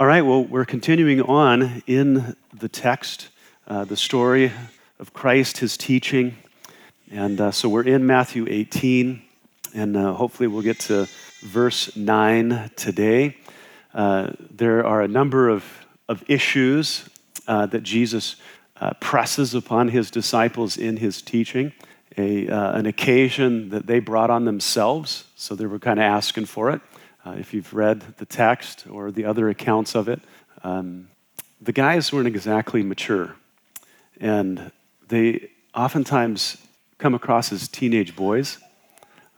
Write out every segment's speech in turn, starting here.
All right, well, we're continuing on in the text, uh, the story of Christ, his teaching. And uh, so we're in Matthew 18, and uh, hopefully we'll get to verse 9 today. Uh, there are a number of, of issues uh, that Jesus uh, presses upon his disciples in his teaching, a, an occasion that they brought on themselves, so they were kind of asking for it. Uh, if you've read the text or the other accounts of it, um, the guys weren't exactly mature. And they oftentimes come across as teenage boys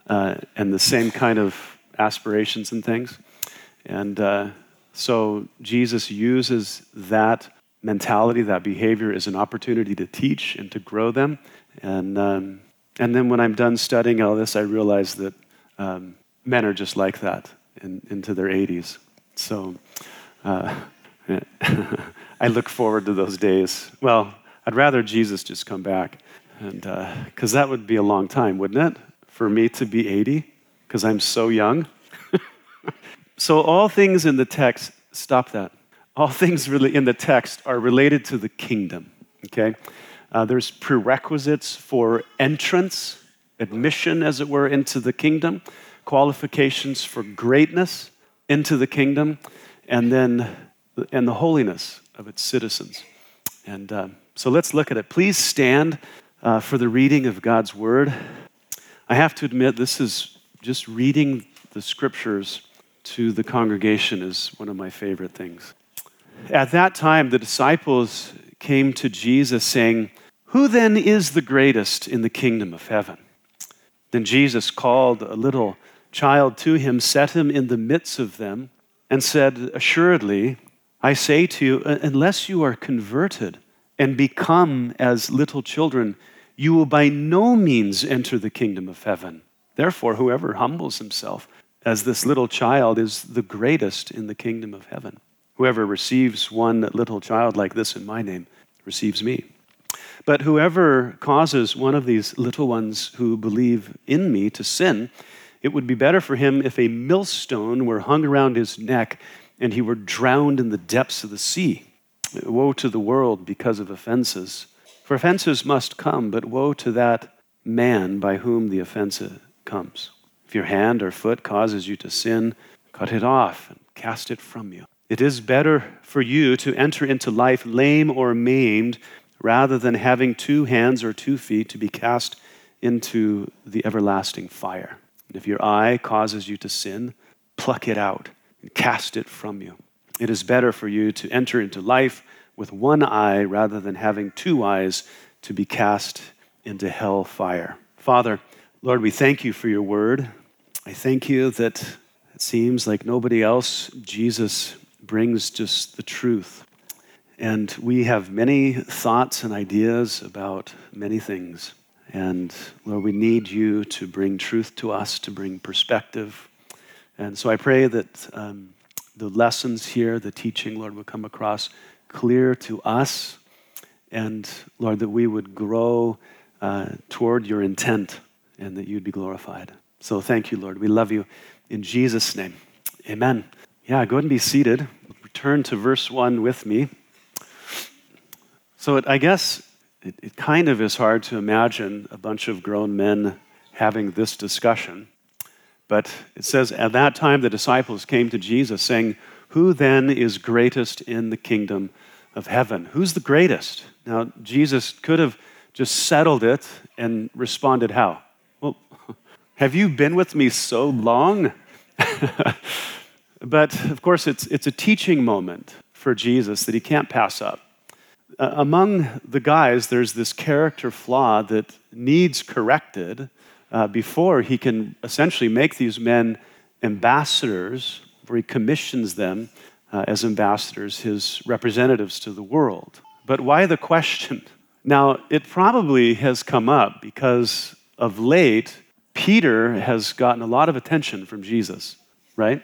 uh, and the same kind of aspirations and things. And uh, so Jesus uses that mentality, that behavior, as an opportunity to teach and to grow them. And, um, and then when I'm done studying all this, I realize that um, men are just like that in, into their 80s. So uh, I look forward to those days. Well, I'd rather Jesus just come back, and because uh, that would be a long time, wouldn't it, for me to be 80? Because I'm so young. so all things in the text, stop that. All things really in the text are related to the kingdom. Okay, uh, there's prerequisites for entrance, admission, as it were, into the kingdom qualifications for greatness into the kingdom, and then and the holiness of its citizens. And uh, so let's look at it. Please stand uh, for the reading of God's word. I have to admit, this is just reading the scriptures to the congregation is one of my favorite things. At that time, the disciples came to Jesus saying, Who then is the greatest in the kingdom of heaven? Then Jesus called a little child to him, set him in the midst of them, and said, Assuredly, I say to you, uh, unless you are converted and become as little children, you will by no means enter the kingdom of heaven. Therefore, whoever humbles himself as this little child is the greatest in the kingdom of heaven. Whoever receives one little child like this in my name receives me. But whoever causes one of these little ones who believe in me to sin, it would be better for him if a millstone were hung around his neck and he were drowned in the depths of the sea. Woe to the world because of offenses. For offenses must come, but woe to that man by whom the offense comes. If your hand or foot causes you to sin, cut it off and cast it from you. It is better for you to enter into life lame or maimed rather than having two hands or two feet to be cast into the everlasting fire. And if your eye causes you to sin, pluck it out and cast it from you. It is better for you to enter into life with one eye rather than having two eyes to be cast into hell fire. Father, Lord, we thank you for your word. I thank you that it seems like nobody else, Jesus brings just the truth. And we have many thoughts and ideas about many things. And Lord, we need you to bring truth to us, to bring perspective. And so I pray that um, the lessons here, the teaching, Lord, will come across clear to us. And Lord, that we would grow uh, toward your intent and that you'd be glorified. So thank you, Lord. We love you. In Jesus' name, amen. Yeah, go ahead and be seated. Return to verse 1 with me. So it, I guess it, it kind of is hard to imagine a bunch of grown men having this discussion. But it says, At that time the disciples came to Jesus, saying, Who then is greatest in the kingdom of heaven? Who's the greatest? Now, Jesus could have just settled it and responded, How? Well, have you been with me so long? but of course, it's, it's a teaching moment for Jesus that he can't pass up uh, among the guys, there's this character flaw that needs corrected uh, before he can essentially make these men ambassadors, where he commissions them uh, as ambassadors, his representatives to the world. But why the question? Now, it probably has come up because of late, Peter has gotten a lot of attention from Jesus, right?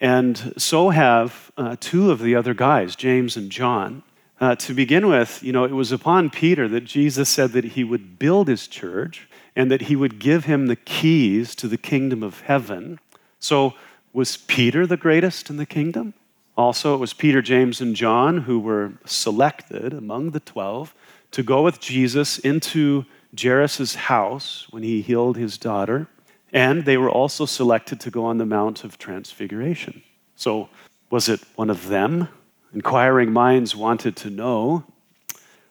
And so have uh, two of the other guys, James and John. Uh, to begin with, you know, it was upon Peter that Jesus said that he would build his church and that he would give him the keys to the kingdom of heaven. So, was Peter the greatest in the kingdom? Also, it was Peter, James, and John who were selected among the 12 to go with Jesus into Jairus' house when he healed his daughter. And they were also selected to go on the Mount of Transfiguration. So, was it one of them? Inquiring minds wanted to know.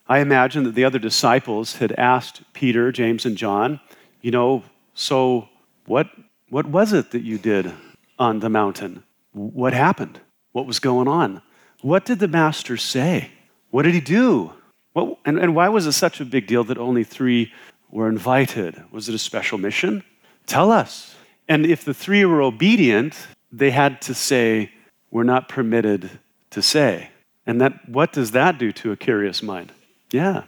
I imagine that the other disciples had asked Peter, James, and John, you know, so what, what was it that you did on the mountain? What happened? What was going on? What did the master say? What did he do? What, and, and why was it such a big deal that only three were invited? Was it a special mission? Tell us. And if the three were obedient, they had to say, We're not permitted to say. And that, what does that do to a curious mind? Yeah.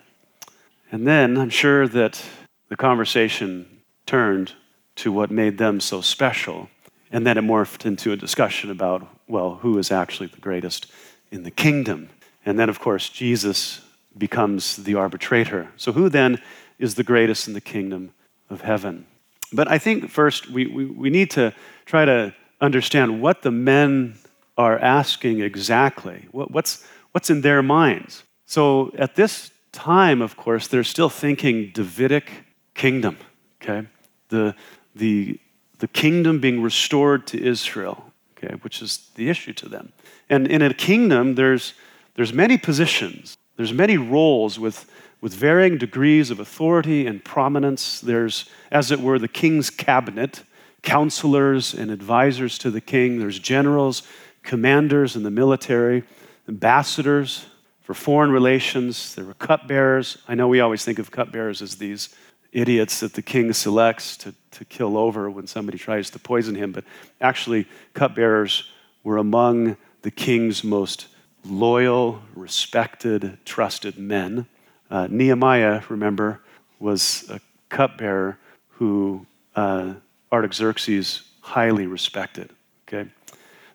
And then I'm sure that the conversation turned to what made them so special. And then it morphed into a discussion about, well, who is actually the greatest in the kingdom? And then, of course, Jesus becomes the arbitrator. So, who then is the greatest in the kingdom of heaven? But I think first we, we, we need to try to understand what the men are asking exactly. What, what's, what's in their minds? So, at this time, of course, they're still thinking Davidic kingdom, okay? The, the, the kingdom being restored to Israel, okay, which is the issue to them. And in a kingdom, there's, there's many positions, there's many roles with, with varying degrees of authority and prominence. There's, as it were, the king's cabinet, counselors and advisors to the king. There's generals, commanders in the military, ambassadors for foreign relations. There were cupbearers. I know we always think of cupbearers as these idiots that the king selects to, to kill over when somebody tries to poison him, but actually, cupbearers were among the king's most loyal, respected, trusted men. Uh, Nehemiah, remember, was a cupbearer who uh, Artaxerxes highly respected. Okay,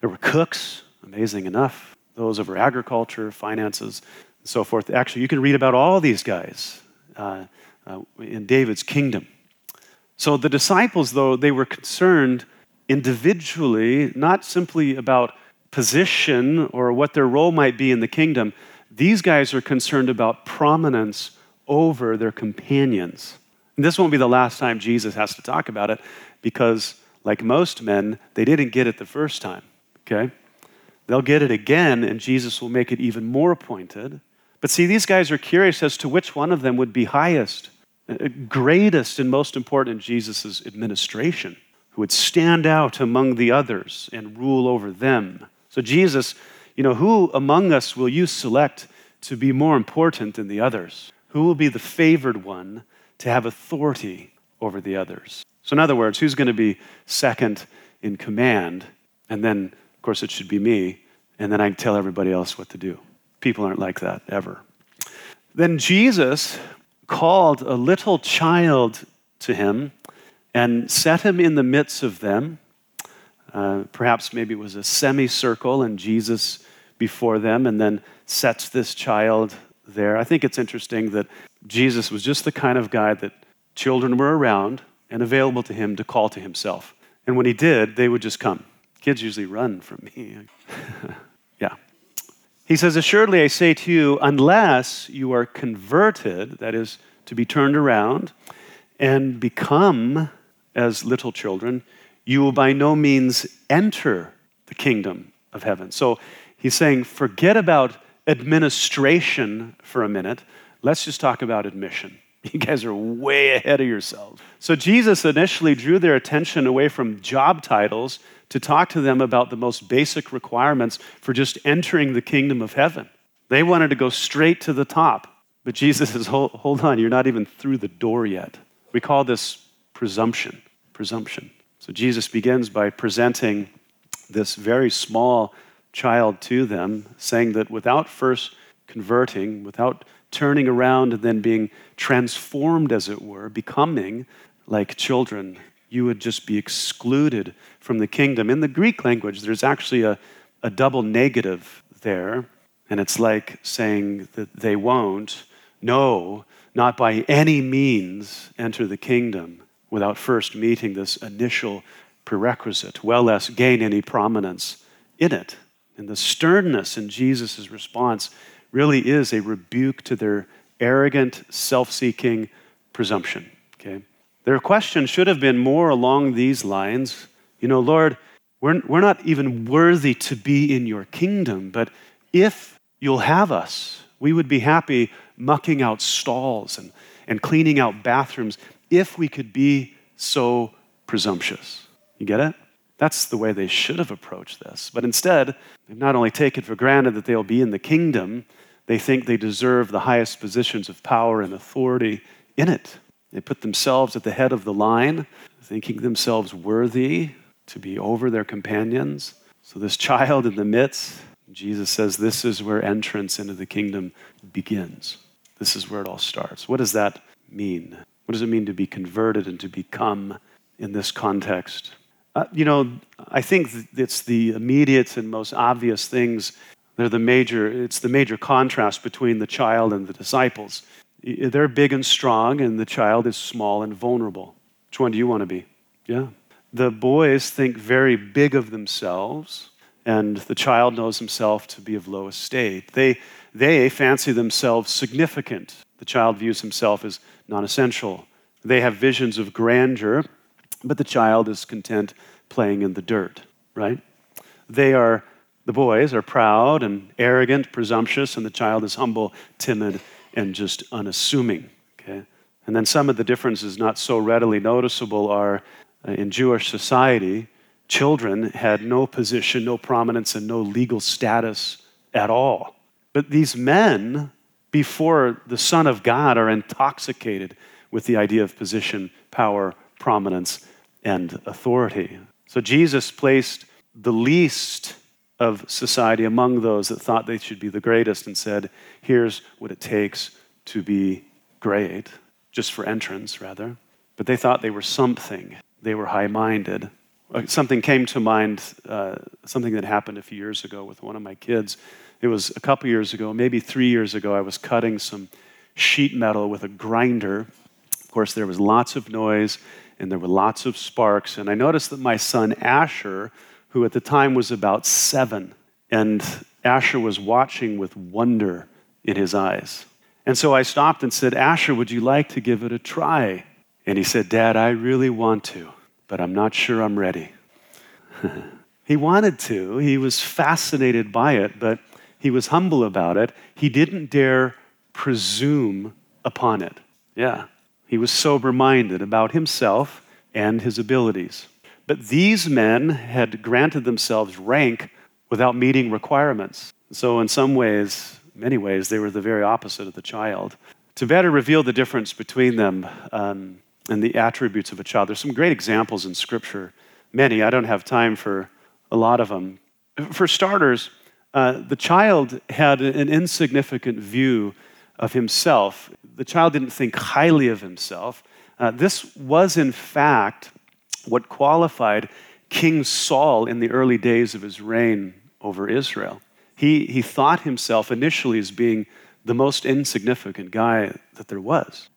there were cooks, amazing enough, those over agriculture, finances, and so forth. Actually, you can read about all these guys. Uh, uh, in David's kingdom. So the disciples, though, they were concerned individually, not simply about position or what their role might be in the kingdom. These guys are concerned about prominence over their companions. And this won't be the last time Jesus has to talk about it because, like most men, they didn't get it the first time. Okay? They'll get it again, and Jesus will make it even more pointed. But see, these guys are curious as to which one of them would be highest. Uh, greatest and most important in Jesus' administration, who would stand out among the others and rule over them. So, Jesus, you know, who among us will you select to be more important than the others? Who will be the favored one to have authority over the others? So, in other words, who's going to be second in command? And then, course, it should be me. And then I tell everybody else what to do. People aren't like that ever. Then Jesus called a little child to him and set him in the midst of them. Uh, perhaps maybe it was a semicircle and Jesus before them, and then sets this child there. I think it's interesting that Jesus was just the kind of guy that children were around and available to him to call to himself. And when he did, they would just come. Kids usually run from me. yeah. He says, Assuredly, I say to you, unless you are converted, that is, to be turned around and become as little children, you will by no means enter the kingdom of heaven. So he's saying, forget about administration for a minute. Let's just talk about admission. You guys are way ahead of yourselves. So Jesus initially drew their attention away from job titles to talk to them about the most basic requirements for just entering the kingdom of heaven. They wanted to go straight to the top. But Jesus says, hold, hold on, you're not even through the door yet. We call this presumption. Presumption. So Jesus begins by presenting this very small child to them, saying that without first converting, without turning around and then being transformed, as it were, becoming like children, you would just be excluded from the kingdom. In the Greek language, there's actually a, a double negative there, and it's like saying that they won't, no, not by any means enter the kingdom without first meeting this initial prerequisite, well less gain any prominence in it. And the sternness in Jesus' response really is a rebuke to their arrogant, self seeking presumption. Okay? Their question should have been more along these lines You know, Lord, we're, we're not even worthy to be in your kingdom, but if you'll have us, we would be happy mucking out stalls and, and cleaning out bathrooms if we could be so presumptuous. You get it? That's the way they should have approached this. But instead, they've not only taken for granted that they'll be in the kingdom, they think they deserve the highest positions of power and authority in it. They put themselves at the head of the line, thinking themselves worthy to be over their companions. So, this child in the midst, Jesus says, this is where entrance into the kingdom begins. This is where it all starts. What does that mean? What does it mean to be converted and to become in this context? Uh, you know, I think it's the immediate and most obvious things. They're the major, it's the major contrast between the child and the disciples. They're big and strong, and the child is small and vulnerable. Which one do you want to be? Yeah. The boys think very big of themselves, and the child knows himself to be of low estate. They, they fancy themselves significant. The child views himself as non essential. They have visions of grandeur but the child is content playing in the dirt, right? They are, the boys are proud and arrogant, presumptuous, and the child is humble, timid, and just unassuming, okay? And then some of the differences not so readily noticeable are Uh, in Jewish society, children had no position, no prominence, and no legal status at all. But these men, before the Son of God, are intoxicated with the idea of position, power, prominence, and authority. So Jesus placed the least of society among those that thought they should be the greatest and said, Here's what it takes to be great, just for entrance, rather. But they thought they were something, they were high minded. Uh, something came to mind, uh, something that happened a few years ago with one of my kids. It was a couple years ago, maybe three years ago, I was cutting some sheet metal with a grinder. Of course, there was lots of noise and there were lots of sparks. And I noticed that my son Asher, who at the time was about seven, and Asher was watching with wonder in his eyes. And so I stopped and said, Asher, would you like to give it a try? And he said, Dad, I really want to, but I'm not sure I'm ready. he wanted to. He was fascinated by it, but he was humble about it. He didn't dare presume upon it. Yeah. He was sober minded about himself and his abilities. But these men had granted themselves rank without meeting requirements. So, in some ways, many ways, they were the very opposite of the child. To better reveal the difference between them um, and the attributes of a child, there's some great examples in Scripture. Many, I don't have time for a lot of them. For starters, uh, the child had an insignificant view of himself. The child didn't think highly of himself. Uh, this was, in fact, what qualified King Saul in the early days of his reign over Israel. He, he thought himself initially as being the most insignificant guy that there was.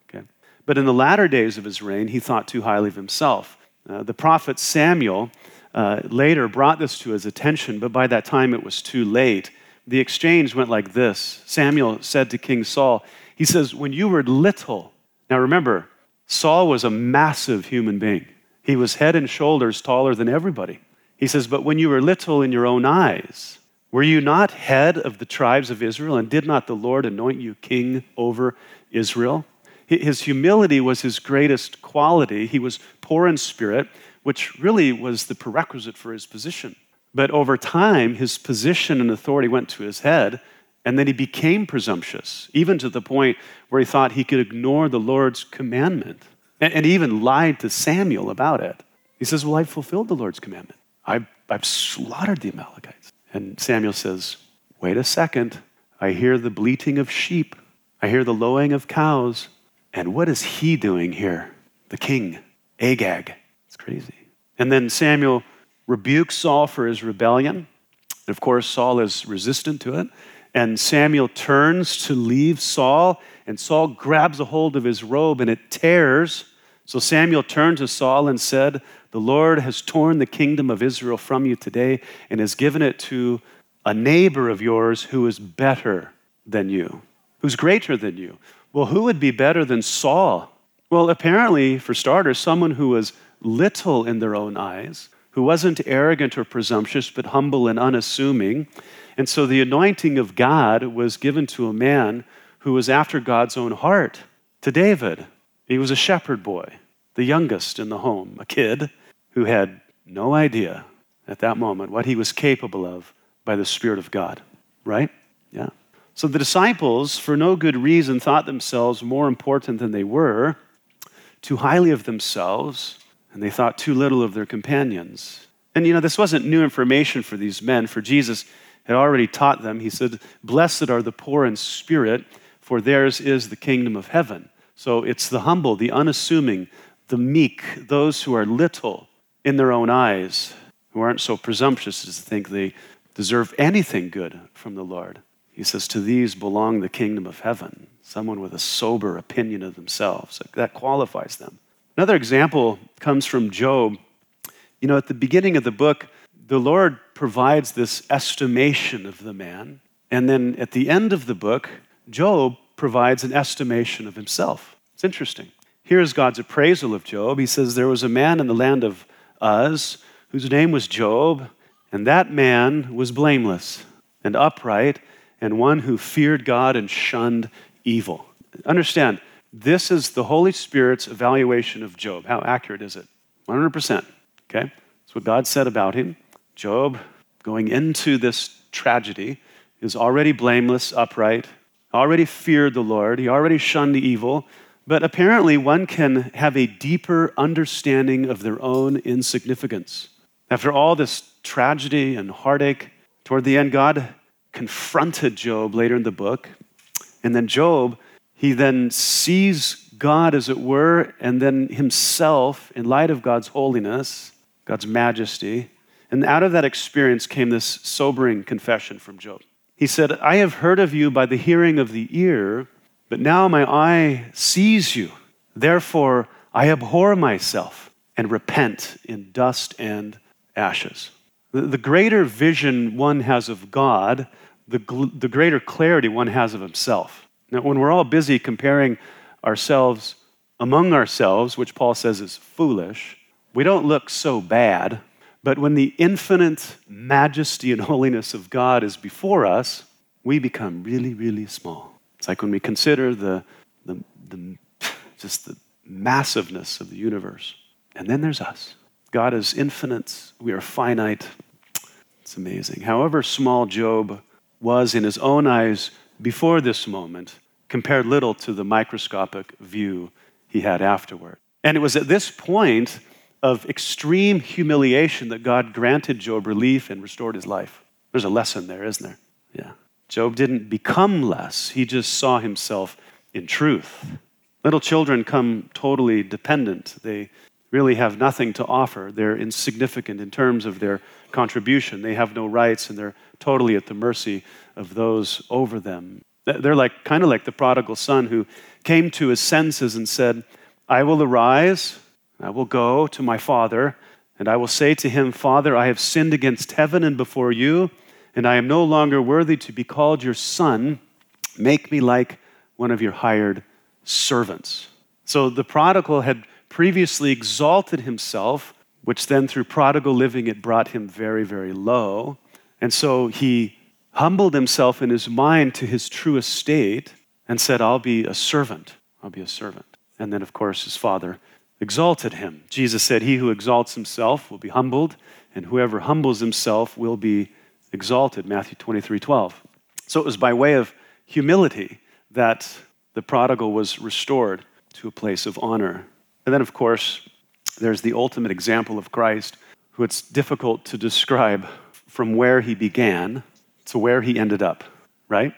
But in the latter days of his reign, he thought too highly of himself. Uh, the prophet Samuel uh, later brought this to his attention, but by that time it was too late. The exchange went like this Samuel said to King Saul, He says, When you were little, now remember, Saul was a massive human being. He was head and shoulders taller than everybody. He says, But when you were little in your own eyes, were you not head of the tribes of Israel, and did not the Lord anoint you king over Israel? His humility was his greatest quality. He was poor in spirit, which really was the prerequisite for his position. But over time, his position and authority went to his head, and then he became presumptuous, even to the point where he thought he could ignore the Lord's commandment and, and even lied to Samuel about it. He says, Well, I've fulfilled the Lord's commandment. I've, I've slaughtered the Amalekites. And Samuel says, Wait a second. I hear the bleating of sheep, I hear the lowing of cows. And what is he doing here? The king, Agag. It's crazy. And then Samuel rebukes Saul for his rebellion. And of course, Saul is resistant to it. And Samuel turns to leave Saul, and Saul grabs a hold of his robe and it tears. So Samuel turned to Saul and said, The Lord has torn the kingdom of Israel from you today and has given it to a neighbor of yours who is better than you, who's greater than you. Well, who would be better than Saul? Well, apparently, for starters, someone who was little in their own eyes, who wasn't arrogant or presumptuous, but humble and unassuming. And so the anointing of God was given to a man who was after God's own heart, to David. He was a shepherd boy, the youngest in the home, a kid who had no idea at that moment what he was capable of by the Spirit of God, right? Yeah. So the disciples, for no good reason, thought themselves more important than they were, too highly of themselves, and they thought too little of their companions. And you know, this wasn't new information for these men, for Jesus had already taught them. He said, Blessed are the poor in spirit, for theirs is the kingdom of heaven. So it's the humble, the unassuming, the meek, those who are little in their own eyes, who aren't so presumptuous as to think they deserve anything good from the Lord. He says, To these belong the kingdom of heaven. Someone with a sober opinion of themselves. That qualifies them. Another example comes from Job. You know, at the beginning of the book, the Lord provides this estimation of the man. And then at the end of the book, Job provides an estimation of himself. It's interesting. Here's God's appraisal of Job. He says, There was a man in the land of Uz whose name was Job, and that man was blameless and upright and one who feared God and shunned evil. Understand, this is the Holy Spirit's evaluation of Job. How accurate is it? 100%. Okay? That's what God said about him. Job, going into this tragedy, is already blameless, upright, already feared the Lord, he already shunned evil, but apparently one can have a deeper understanding of their own insignificance. After all this tragedy and heartache, toward the end, God confronted Job later in the book. And then Job he then sees God, as it were, and then himself in light of God's holiness, God's majesty. And out of that experience came this sobering confession from Job. He said, I have heard of you by the hearing of the ear, but now my eye sees you. Therefore, I abhor myself and repent in dust and ashes. The, greater vision one has of God, the, the greater clarity one has of himself. Now, when we're all busy comparing ourselves among ourselves, which Paul says is foolish, we don't look so bad. But when the infinite majesty and holiness of God is before us, we become really, really small. It's like when we consider the, the, the just the massiveness of the universe. And then there's us. God is infinite, we are finite. It's amazing. However small Job was in his own eyes before this moment, compared little to the microscopic view he had afterward. And it was at this point of extreme humiliation that God granted Job relief and restored his life. There's a lesson there, isn't there? Yeah. Job didn't become less, he just saw himself in truth. Little children come totally dependent. They really have nothing to offer. They're insignificant in terms of their contribution. They have no rights and they're totally at the mercy of those over them. They're like kind of like the prodigal son who came to his senses and said, I will arise, I will go to my father, and I will say to him, Father, I have sinned against heaven and before you, and I am no longer worthy to be called your son. Make me like one of your hired servants. So the prodigal had previously exalted himself, which then through prodigal living it brought him very, very low. And so he humbled himself in his mind to his true estate and said, I'll be a servant. I'll be a servant. And then, of course, his father exalted him. Jesus said, He who exalts himself will be humbled, and whoever humbles himself will be exalted. Matthew 23 12. So it was by way of humility that the prodigal was restored to a place of honor. And then, of course, there's the ultimate example of Christ, who it's difficult to describe from where he began to where he ended up, right?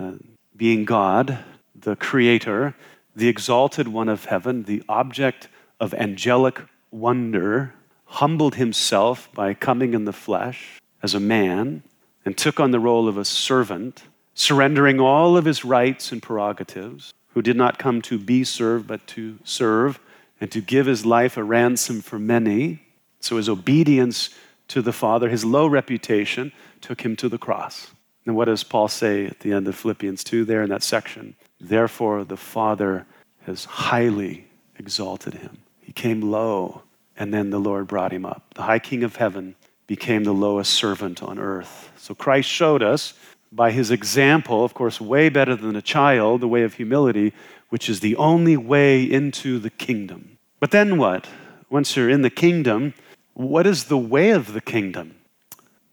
Uh, being God, the creator, the exalted one of heaven, the object of angelic wonder, humbled himself by coming in the flesh as a man and took on the role of a servant, surrendering all of his rights and prerogatives, who did not come to be served, but to serve and to give his life a ransom for many. So his obedience to the Father, his low reputation, took him to the cross. And what does Paul say at the end of Philippians 2 there in that section? Therefore, the Father has highly exalted him. He came low, and then the Lord brought him up. The high king of heaven became the lowest servant on earth. So Christ showed us by his example, of course, way better than a child, the way of humility, which is the only way into the kingdom. But then what? Once you're in the kingdom, what is the way of the kingdom?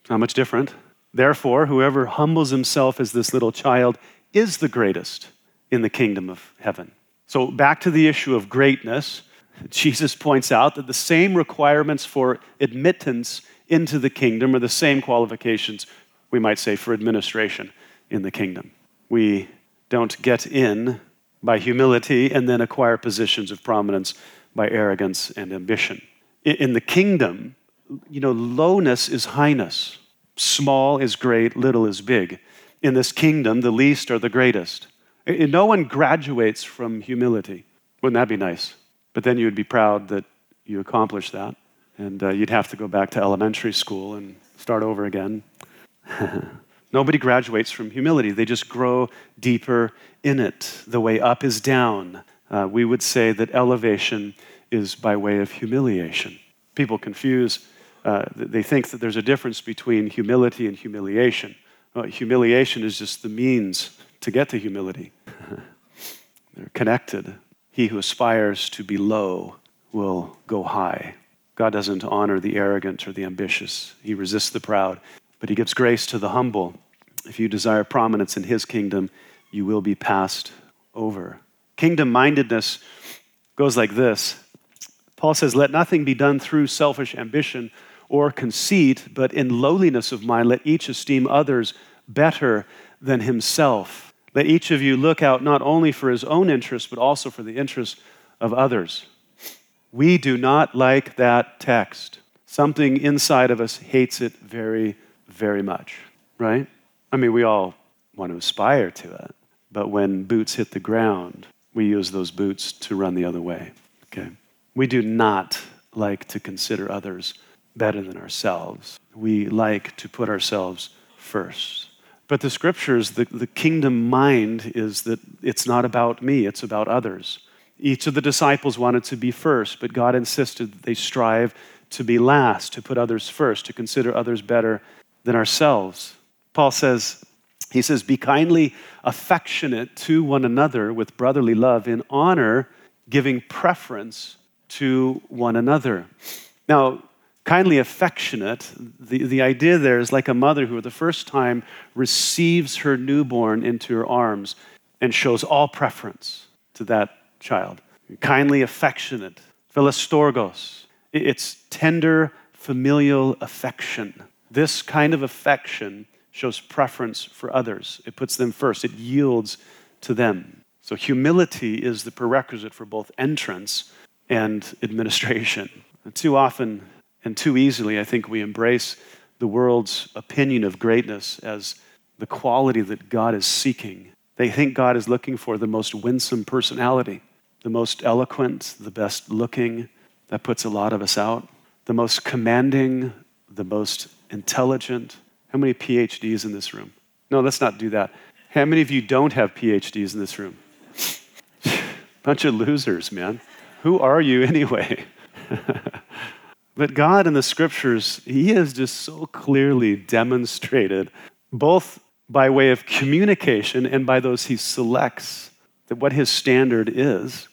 Not much different. Therefore, whoever humbles himself as this little child is the greatest in the kingdom of heaven. So, back to the issue of greatness, Jesus points out that the same requirements for admittance into the kingdom are the same qualifications, we might say, for administration in the kingdom. We don't get in by humility and then acquire positions of prominence by arrogance and ambition. In the kingdom, you know, lowness is highness, small is great, little is big. In this kingdom, the least are the greatest. No one graduates from humility. Wouldn't that be nice? But then you would be proud that you accomplished that. And uh, you'd have to go back to elementary school and start over again. Nobody graduates from humility, they just grow deeper in it. The way up is down. Uh, we would say that elevation is by way of humiliation. People confuse, uh, they think that there's a difference between humility and humiliation. humiliation is just the means to get to humility. They're connected. He who aspires to be low will go high. God doesn't honor the arrogant or the ambitious, He resists the proud, but He gives grace to the humble. If you desire prominence in His kingdom, you will be passed over. Kingdom mindedness goes like this Paul says, Let nothing be done through selfish ambition or conceit, but in lowliness of mind, let each esteem others better than himself. Let each of you look out not only for his own interest, but also for the interests of others. We do not like that text. Something inside of us hates it very, very much, right? I mean, we all want to aspire to it, but when boots hit the ground, we use those boots to run the other way, okay? We do not like to consider others better than ourselves. We like to put ourselves first. But the scriptures, the, the kingdom mind is that it's not about me, it's about others. Each of the disciples wanted to be first, but God insisted that they strive to be last, to put others first, to consider others better than ourselves. Paul says, he says, Be kindly affectionate to one another with brotherly love, in honor, giving preference to one another. Now, kindly affectionate, the, the idea there is like a mother who, for the first time, receives her newborn into her arms and shows all preference to that child. Kindly affectionate, philostorgos. It's tender familial affection. This kind of affection shows preference for others. It puts them first, it yields to them. So, humility is the prerequisite for both entrance and administration. And too often and too easily, I think we embrace the world's opinion of greatness as the quality that God is seeking. They think God is looking for the most winsome personality the most eloquent, the best looking. That puts a lot of us out. The most commanding, the most intelligent. How many PhDs in this room? No, let's not do that. How many of you don't have PhDs in this room? Bunch of losers, man. Who are you anyway? but God in the scriptures, He has just so clearly demonstrated, both by way of communication and by those He selects, that what His standard is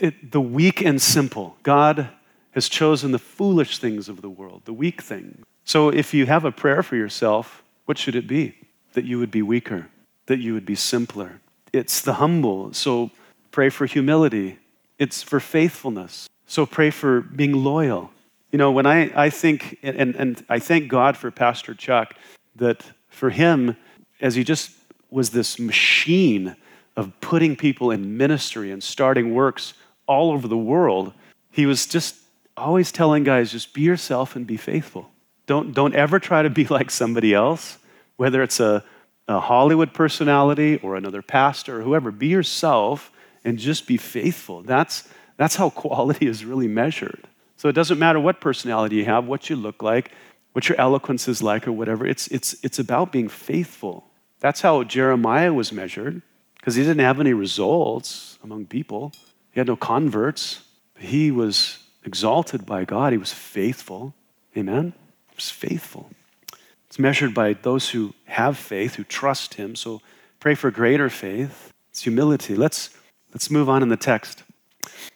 it, the weak and simple. God has chosen the foolish things of the world, the weak things. So if you have a prayer for yourself, what should it be? That you would be weaker, that you would be simpler. It's the humble. So pray for humility. It's for faithfulness. So pray for being loyal. You know, when I, I think, and, and I thank God for Pastor Chuck, that for him, as he just was this machine of putting people in ministry and starting works all over the world, he was just always telling guys just be yourself and be faithful. Don't, don't ever try to be like somebody else, whether it's a, a Hollywood personality or another pastor or whoever. Be yourself and just be faithful. That's, that's how quality is really measured. So it doesn't matter what personality you have, what you look like, what your eloquence is like or whatever. It's, it's, it's about being faithful. That's how Jeremiah was measured, because he didn't have any results among people. He had no converts. He was exalted by God. He was faithful. Amen? Was faithful. It's measured by those who have faith, who trust Him. So pray for greater faith. It's humility. Let's, let's move on in the text.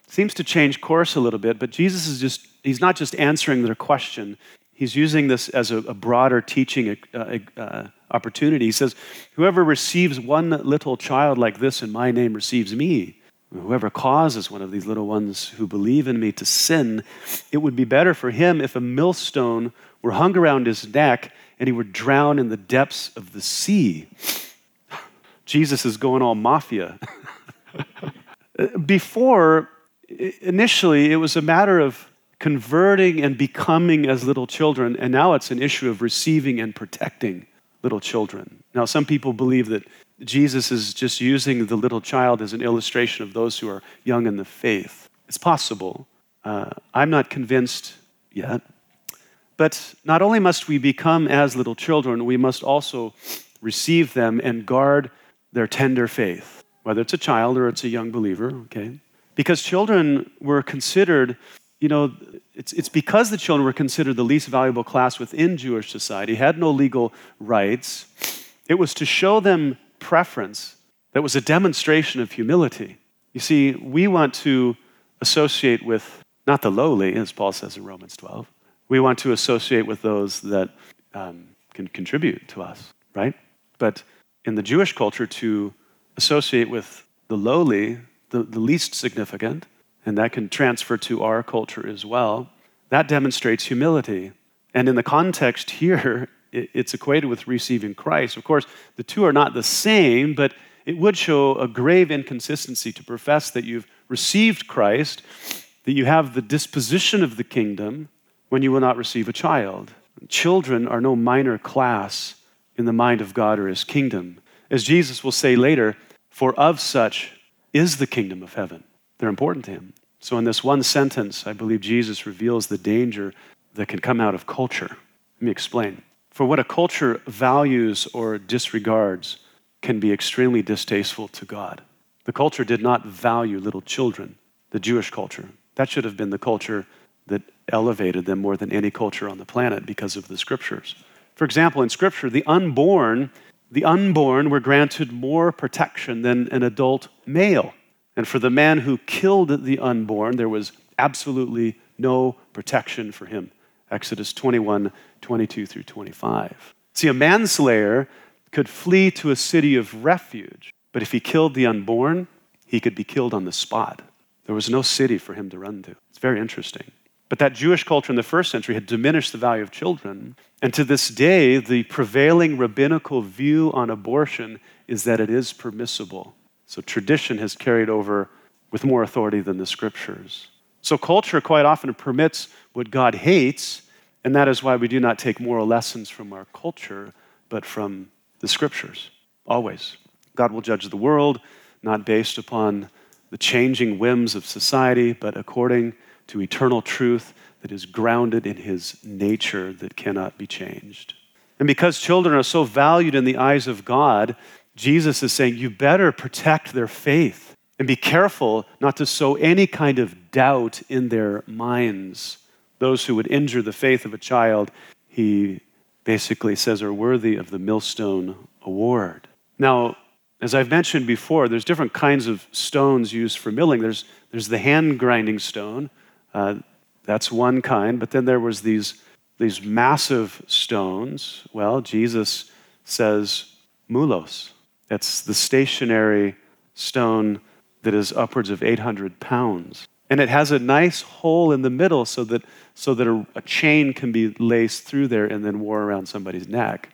Seems to change course a little bit, but Jesus is just, he's not just answering their question, he's using this as a, a broader teaching uh, uh, opportunity. He says, Whoever receives one little child like this in my name receives me. Whoever causes one of these little ones who believe in me to sin, it would be better for him if a millstone were hung around his neck and he would drown in the depths of the sea. Jesus is going all mafia. Before, initially, it was a matter of converting and becoming as little children, and now it's an issue of receiving and protecting little children. Now, some people believe that Jesus is just using the little child as an illustration of those who are young in the faith. It's possible. Uh, I'm not convinced yet. But not only must we become as little children, we must also receive them and guard their tender faith, whether it's a child or it's a young believer, okay? Because children were considered you know, it's, it's because the children were considered the least valuable class within Jewish society, had no legal rights. It was to show them preference that was a demonstration of humility. You see, we want to associate with not the lowly, as Paul says in Romans 12. We want to associate with those that um, can contribute to us, right? But in the Jewish culture, to associate with the lowly, the, the least significant, and that can transfer to our culture as well, that demonstrates humility. And in the context here, it's equated with receiving Christ. Of course, the two are not the same, but it would show a grave inconsistency to profess that you've received Christ, that you have the disposition of the kingdom when you will not receive a child. Children are no minor class in the mind of God or his kingdom. As Jesus will say later, for of such is the kingdom of heaven. They're important to him. So, in this one sentence, I believe Jesus reveals the danger that can come out of culture. Let me explain. For what a culture values or disregards can be extremely distasteful to God. The culture did not value little children, the Jewish culture. That should have been the culture elevated them more than any culture on the planet because of the scriptures. For example, in scripture, the unborn, the unborn were granted more protection than an adult male. And for the man who killed the unborn, there was absolutely no protection for him. Exodus 21, 22 through 25. See, a manslayer could flee to a city of refuge, but if he killed the unborn, he could be killed on the spot. There was no city for him to run to. It's very interesting. But that Jewish culture in the first century had diminished the value of children. And to this day, the prevailing rabbinical view on abortion is that it is permissible. So tradition has carried over with more authority than the scriptures. So culture quite often permits what God hates, and that is why we do not take moral lessons from our culture, but from the scriptures. Always. God will judge the world not based upon the changing whims of society, but according to eternal truth that is grounded in his nature that cannot be changed. And because children are so valued in the eyes of God, Jesus is saying, you better protect their faith and be careful not to sow any kind of doubt in their minds. Those who would injure the faith of a child, he basically says, are worthy of the millstone award. Now, as I've mentioned before, there's different kinds of stones used for milling. There's, there's the hand grinding stone, uh, that's one kind, but then there was these, these massive stones. Well, Jesus says, mulos, it's the stationary stone that is upwards of 800 pounds. And it has a nice hole in the middle so that, so that a, a chain can be laced through there and then wore around somebody's neck.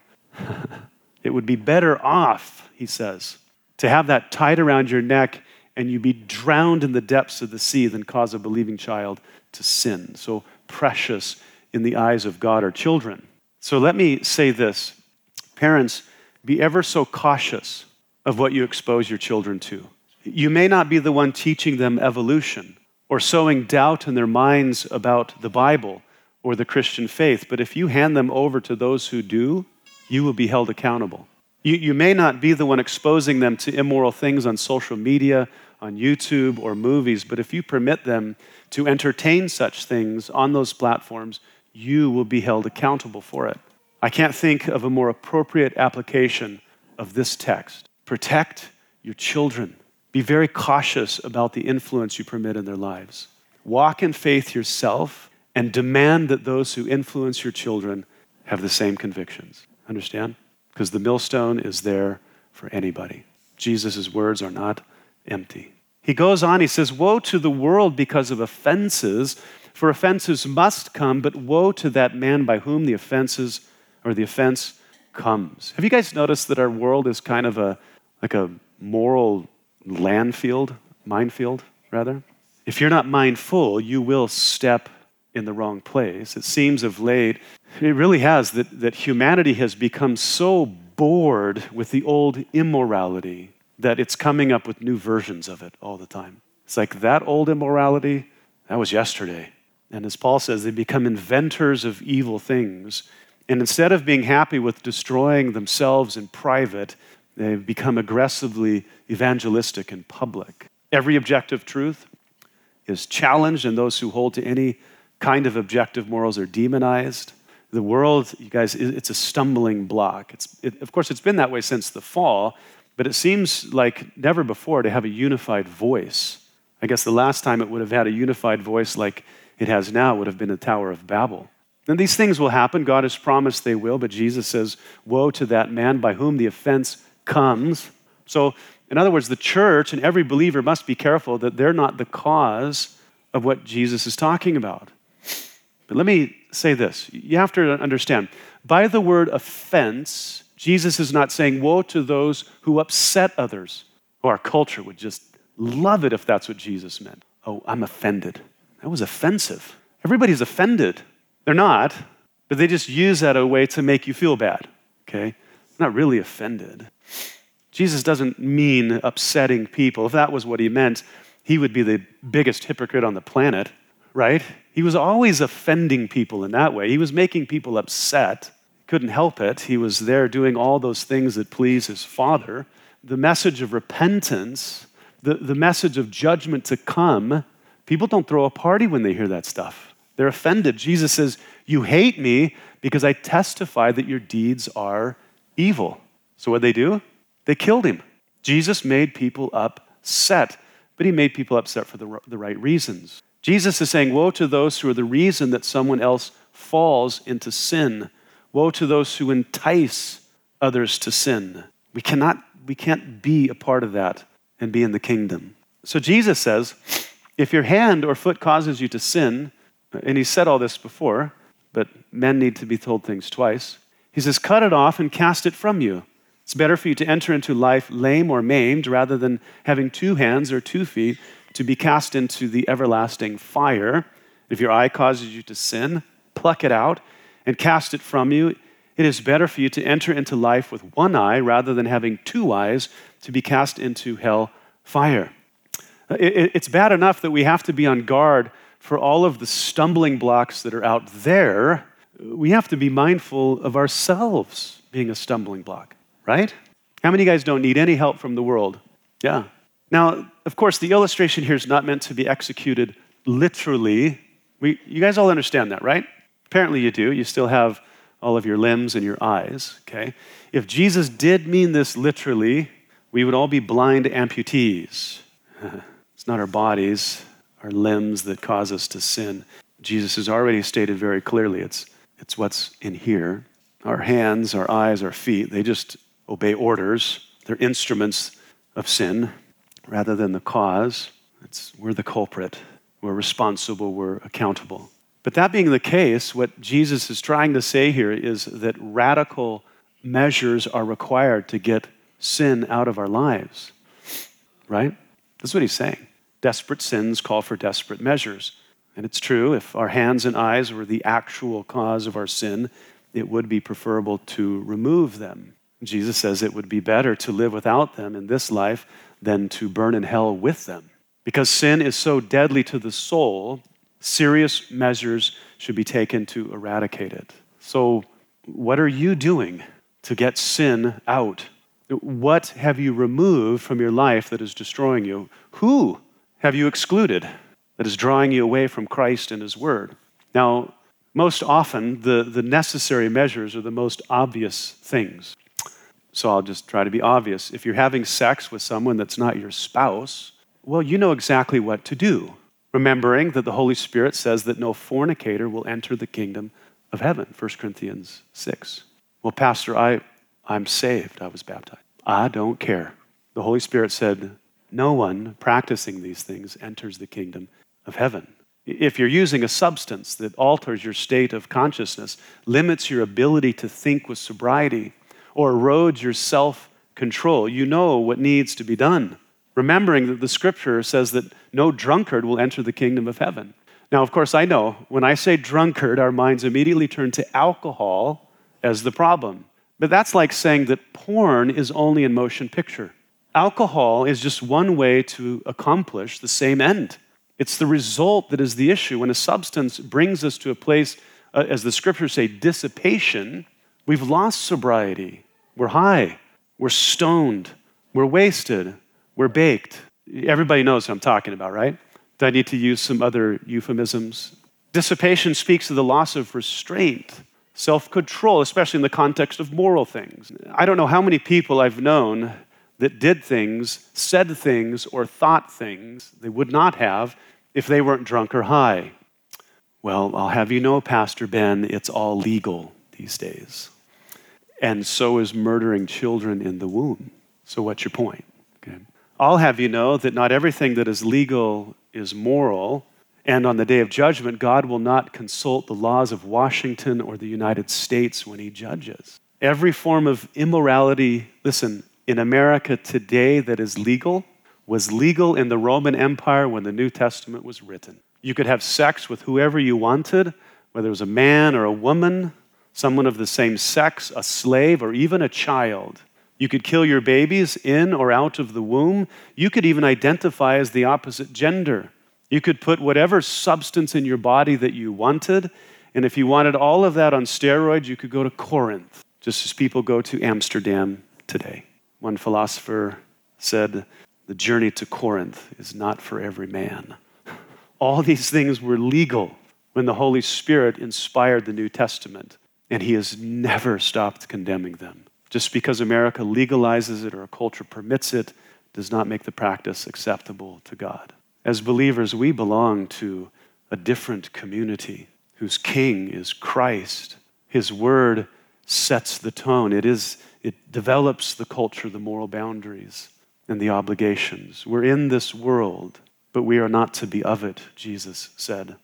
it would be better off, he says, to have that tied around your neck and you be drowned in the depths of the sea than cause a believing child to sin. So precious in the eyes of God are children. So let me say this parents, be ever so cautious of what you expose your children to. You may not be the one teaching them evolution or sowing doubt in their minds about the Bible or the Christian faith, but if you hand them over to those who do, you will be held accountable. You, you may not be the one exposing them to immoral things on social media, on YouTube, or movies, but if you permit them to entertain such things on those platforms, you will be held accountable for it. I can't think of a more appropriate application of this text. Protect your children. Be very cautious about the influence you permit in their lives. Walk in faith yourself and demand that those who influence your children have the same convictions. Understand? Because the millstone is there for anybody. Jesus' words are not empty. He goes on, he says, Woe to the world because of offenses, for offenses must come, but woe to that man by whom the offenses or the offense comes. Have you guys noticed that our world is kind of a like a moral landfield, minefield, rather? If you're not mindful, you will step in the wrong place. It seems of late, it really has, that, that humanity has become so bored with the old immorality that it's coming up with new versions of it all the time. It's like that old immorality, that was yesterday. And as Paul says, they become inventors of evil things. And instead of being happy with destroying themselves in private, they've become aggressively evangelistic in public. Every objective truth is challenged, and those who hold to any kind of objective morals are demonized. The world, you guys, it's a stumbling block. It's, it, of course, it's been that way since the fall, but it seems like never before to have a unified voice. I guess the last time it would have had a unified voice like it has now would have been the Tower of Babel. And these things will happen. God has promised they will, but Jesus says, Woe to that man by whom the offense comes. So, in other words, the church and every believer must be careful that they're not the cause of what Jesus is talking about. But let me say this you have to understand by the word offense, Jesus is not saying, Woe to those who upset others. Oh, our culture would just love it if that's what Jesus meant. Oh, I'm offended. That was offensive. Everybody's offended. They're not, but they just use that a way to make you feel bad, okay? Not really offended. Jesus doesn't mean upsetting people. If that was what he meant, he would be the biggest hypocrite on the planet, right? He was always offending people in that way. He was making people upset. Couldn't help it. He was there doing all those things that please his Father. The message of repentance, the, the message of judgment to come, people don't throw a party when they hear that stuff. They're offended. Jesus says, You hate me because I testify that your deeds are evil. So what they do? They killed him. Jesus made people upset, but he made people upset for the, the right reasons. Jesus is saying, Woe to those who are the reason that someone else falls into sin. Woe to those who entice others to sin. We cannot, we can't be a part of that and be in the kingdom. So Jesus says, if your hand or foot causes you to sin, and he said all this before, but men need to be told things twice. He says, Cut it off and cast it from you. It's better for you to enter into life lame or maimed rather than having two hands or two feet to be cast into the everlasting fire. If your eye causes you to sin, pluck it out and cast it from you. It is better for you to enter into life with one eye rather than having two eyes to be cast into hell fire. Uh, it's bad enough that we have to be on guard for all of the stumbling blocks that are out there, we have to be mindful of ourselves being a stumbling block, right? How many guys don't need any help from the world? Yeah. Now, of course, the illustration here is not meant to be executed literally. We, you guys all understand that, right? Apparently, you do. You still have all of your limbs and your eyes, okay? If Jesus did mean this literally, we would all be blind amputees. it's not our bodies, our limbs that cause us to sin. Jesus has already stated very clearly it's, it's what's in here. Our hands, our eyes, our feet, they just obey orders. They're instruments of sin rather than the cause. It's, we're the culprit. We're responsible. We're accountable. But that being the case, what Jesus is trying to say here is that radical measures are required to get sin out of our lives. Right? That's what he's saying. Desperate sins call for desperate measures. And it's true, if our hands and eyes were the actual cause of our sin, it would be preferable to remove them. Jesus says it would be better to live without them in this life than to burn in hell with them. Because sin is so deadly to the soul, serious measures should be taken to eradicate it. So, what are you doing to get sin out? What have you removed from your life that is destroying you? Who have you excluded that is drawing you away from Christ and His Word? Now, most often, the, the necessary measures are the most obvious things. So I'll just try to be obvious. If you're having sex with someone that's not your spouse, well, you know exactly what to do, remembering that the Holy Spirit says that no fornicator will enter the kingdom of heaven, 1 Corinthians 6. Well, Pastor, I, I'm saved. I was baptized. I don't care. The Holy Spirit said, No one practicing these things enters the kingdom of heaven. If you're using a substance that alters your state of consciousness, limits your ability to think with sobriety, or erodes your self control. You know what needs to be done, remembering that the scripture says that no drunkard will enter the kingdom of heaven. Now, of course, I know when I say drunkard, our minds immediately turn to alcohol as the problem. But that's like saying that porn is only in motion picture. Alcohol is just one way to accomplish the same end. It's the result that is the issue. When a substance brings us to a place, uh, as the scriptures say, dissipation, we've lost sobriety. We're high, we're stoned, we're wasted, we're baked. Everybody knows what I'm talking about, right? Do I need to use some other euphemisms? Dissipation speaks of the loss of restraint, self control, especially in the context of moral things. I don't know how many people I've known that did things, said things, or thought things they would not have if they weren't drunk or high. Well, I'll have you know, Pastor Ben, it's all legal these days and so is murdering children in the womb. So, what's your point? Okay. I'll have you know that not everything that is legal is moral, and on the day of judgment, God will not consult the laws of Washington or the United States when he judges. Every form of immorality, listen, in America today that is legal was legal in the Roman Empire when the New Testament was written. You could have sex with whoever you wanted, whether it was a man or a woman, someone of the same sex, a slave, or even a child. You could kill your babies in or out of the womb. You could even identify as the opposite gender. You could put whatever substance in your body that you wanted. And if you wanted all of that on steroids, you could go to Corinth, just as people go to Amsterdam today. One philosopher said, The journey to Corinth is not for every man. All these things were legal when the Holy Spirit inspired the New Testament and he has never stopped condemning them. Just because America legalizes it or a culture permits it does not make the practice acceptable to God. As believers, we belong to a different community whose king is Christ. His word sets the tone. It is it develops the culture, the moral boundaries, and the obligations. We're in this world, but we are not to be of it, Jesus said.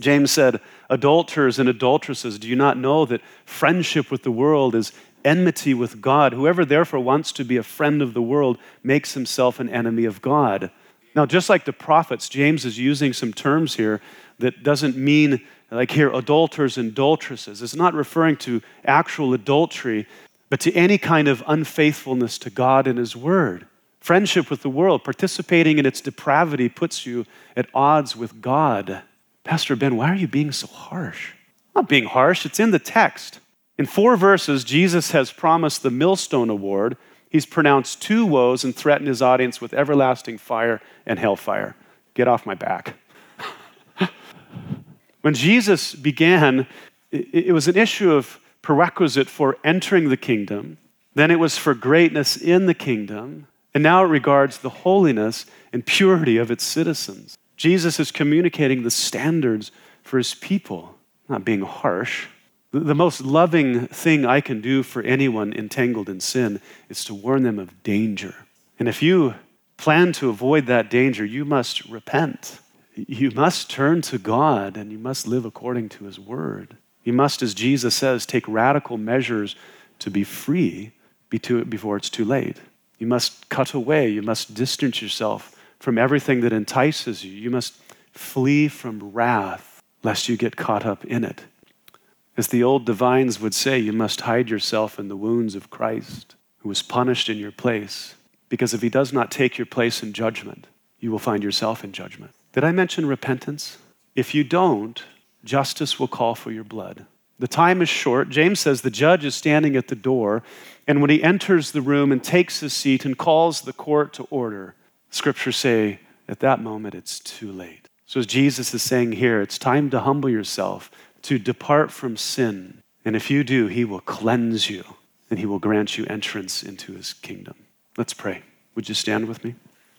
James said, Adulterers and adulteresses, do you not know that friendship with the world is enmity with God? Whoever therefore wants to be a friend of the world makes himself an enemy of God. Now, just like the prophets, James is using some terms here that doesn't mean, like here, adulterers and adulteresses. It's not referring to actual adultery, but to any kind of unfaithfulness to God and His Word. Friendship with the world, participating in its depravity, puts you at odds with God. Pastor Ben, why are you being so harsh? I'm not being harsh, it's in the text. In four verses, Jesus has promised the Millstone Award. He's pronounced two woes and threatened his audience with everlasting fire and hellfire. Get off my back. when Jesus began, it was an issue of prerequisite for entering the kingdom, then it was for greatness in the kingdom, and now it regards the holiness and purity of its citizens. Jesus is communicating the standards for his people, not being harsh. The most loving thing I can do for anyone entangled in sin is to warn them of danger. And if you plan to avoid that danger, you must repent. You must turn to God and you must live according to his word. You must, as Jesus says, take radical measures to be free before it's too late. You must cut away, you must distance yourself from everything that entices you. You must flee from wrath, lest you get caught up in it. As the old divines would say, you must hide yourself in the wounds of Christ, who was punished in your place. Because if he does not take your place in judgment, you will find yourself in judgment. Did I mention repentance? If you don't, justice will call for your blood. The time is short. James says the judge is standing at the door, and when he enters the room and takes his seat and calls the court to order, scriptures say at that moment it's too late. So, as Jesus is saying here, it's time to humble yourself, to depart from sin. And if you do, he will cleanse you and he will grant you entrance into his kingdom. Let's pray. Would you stand with me?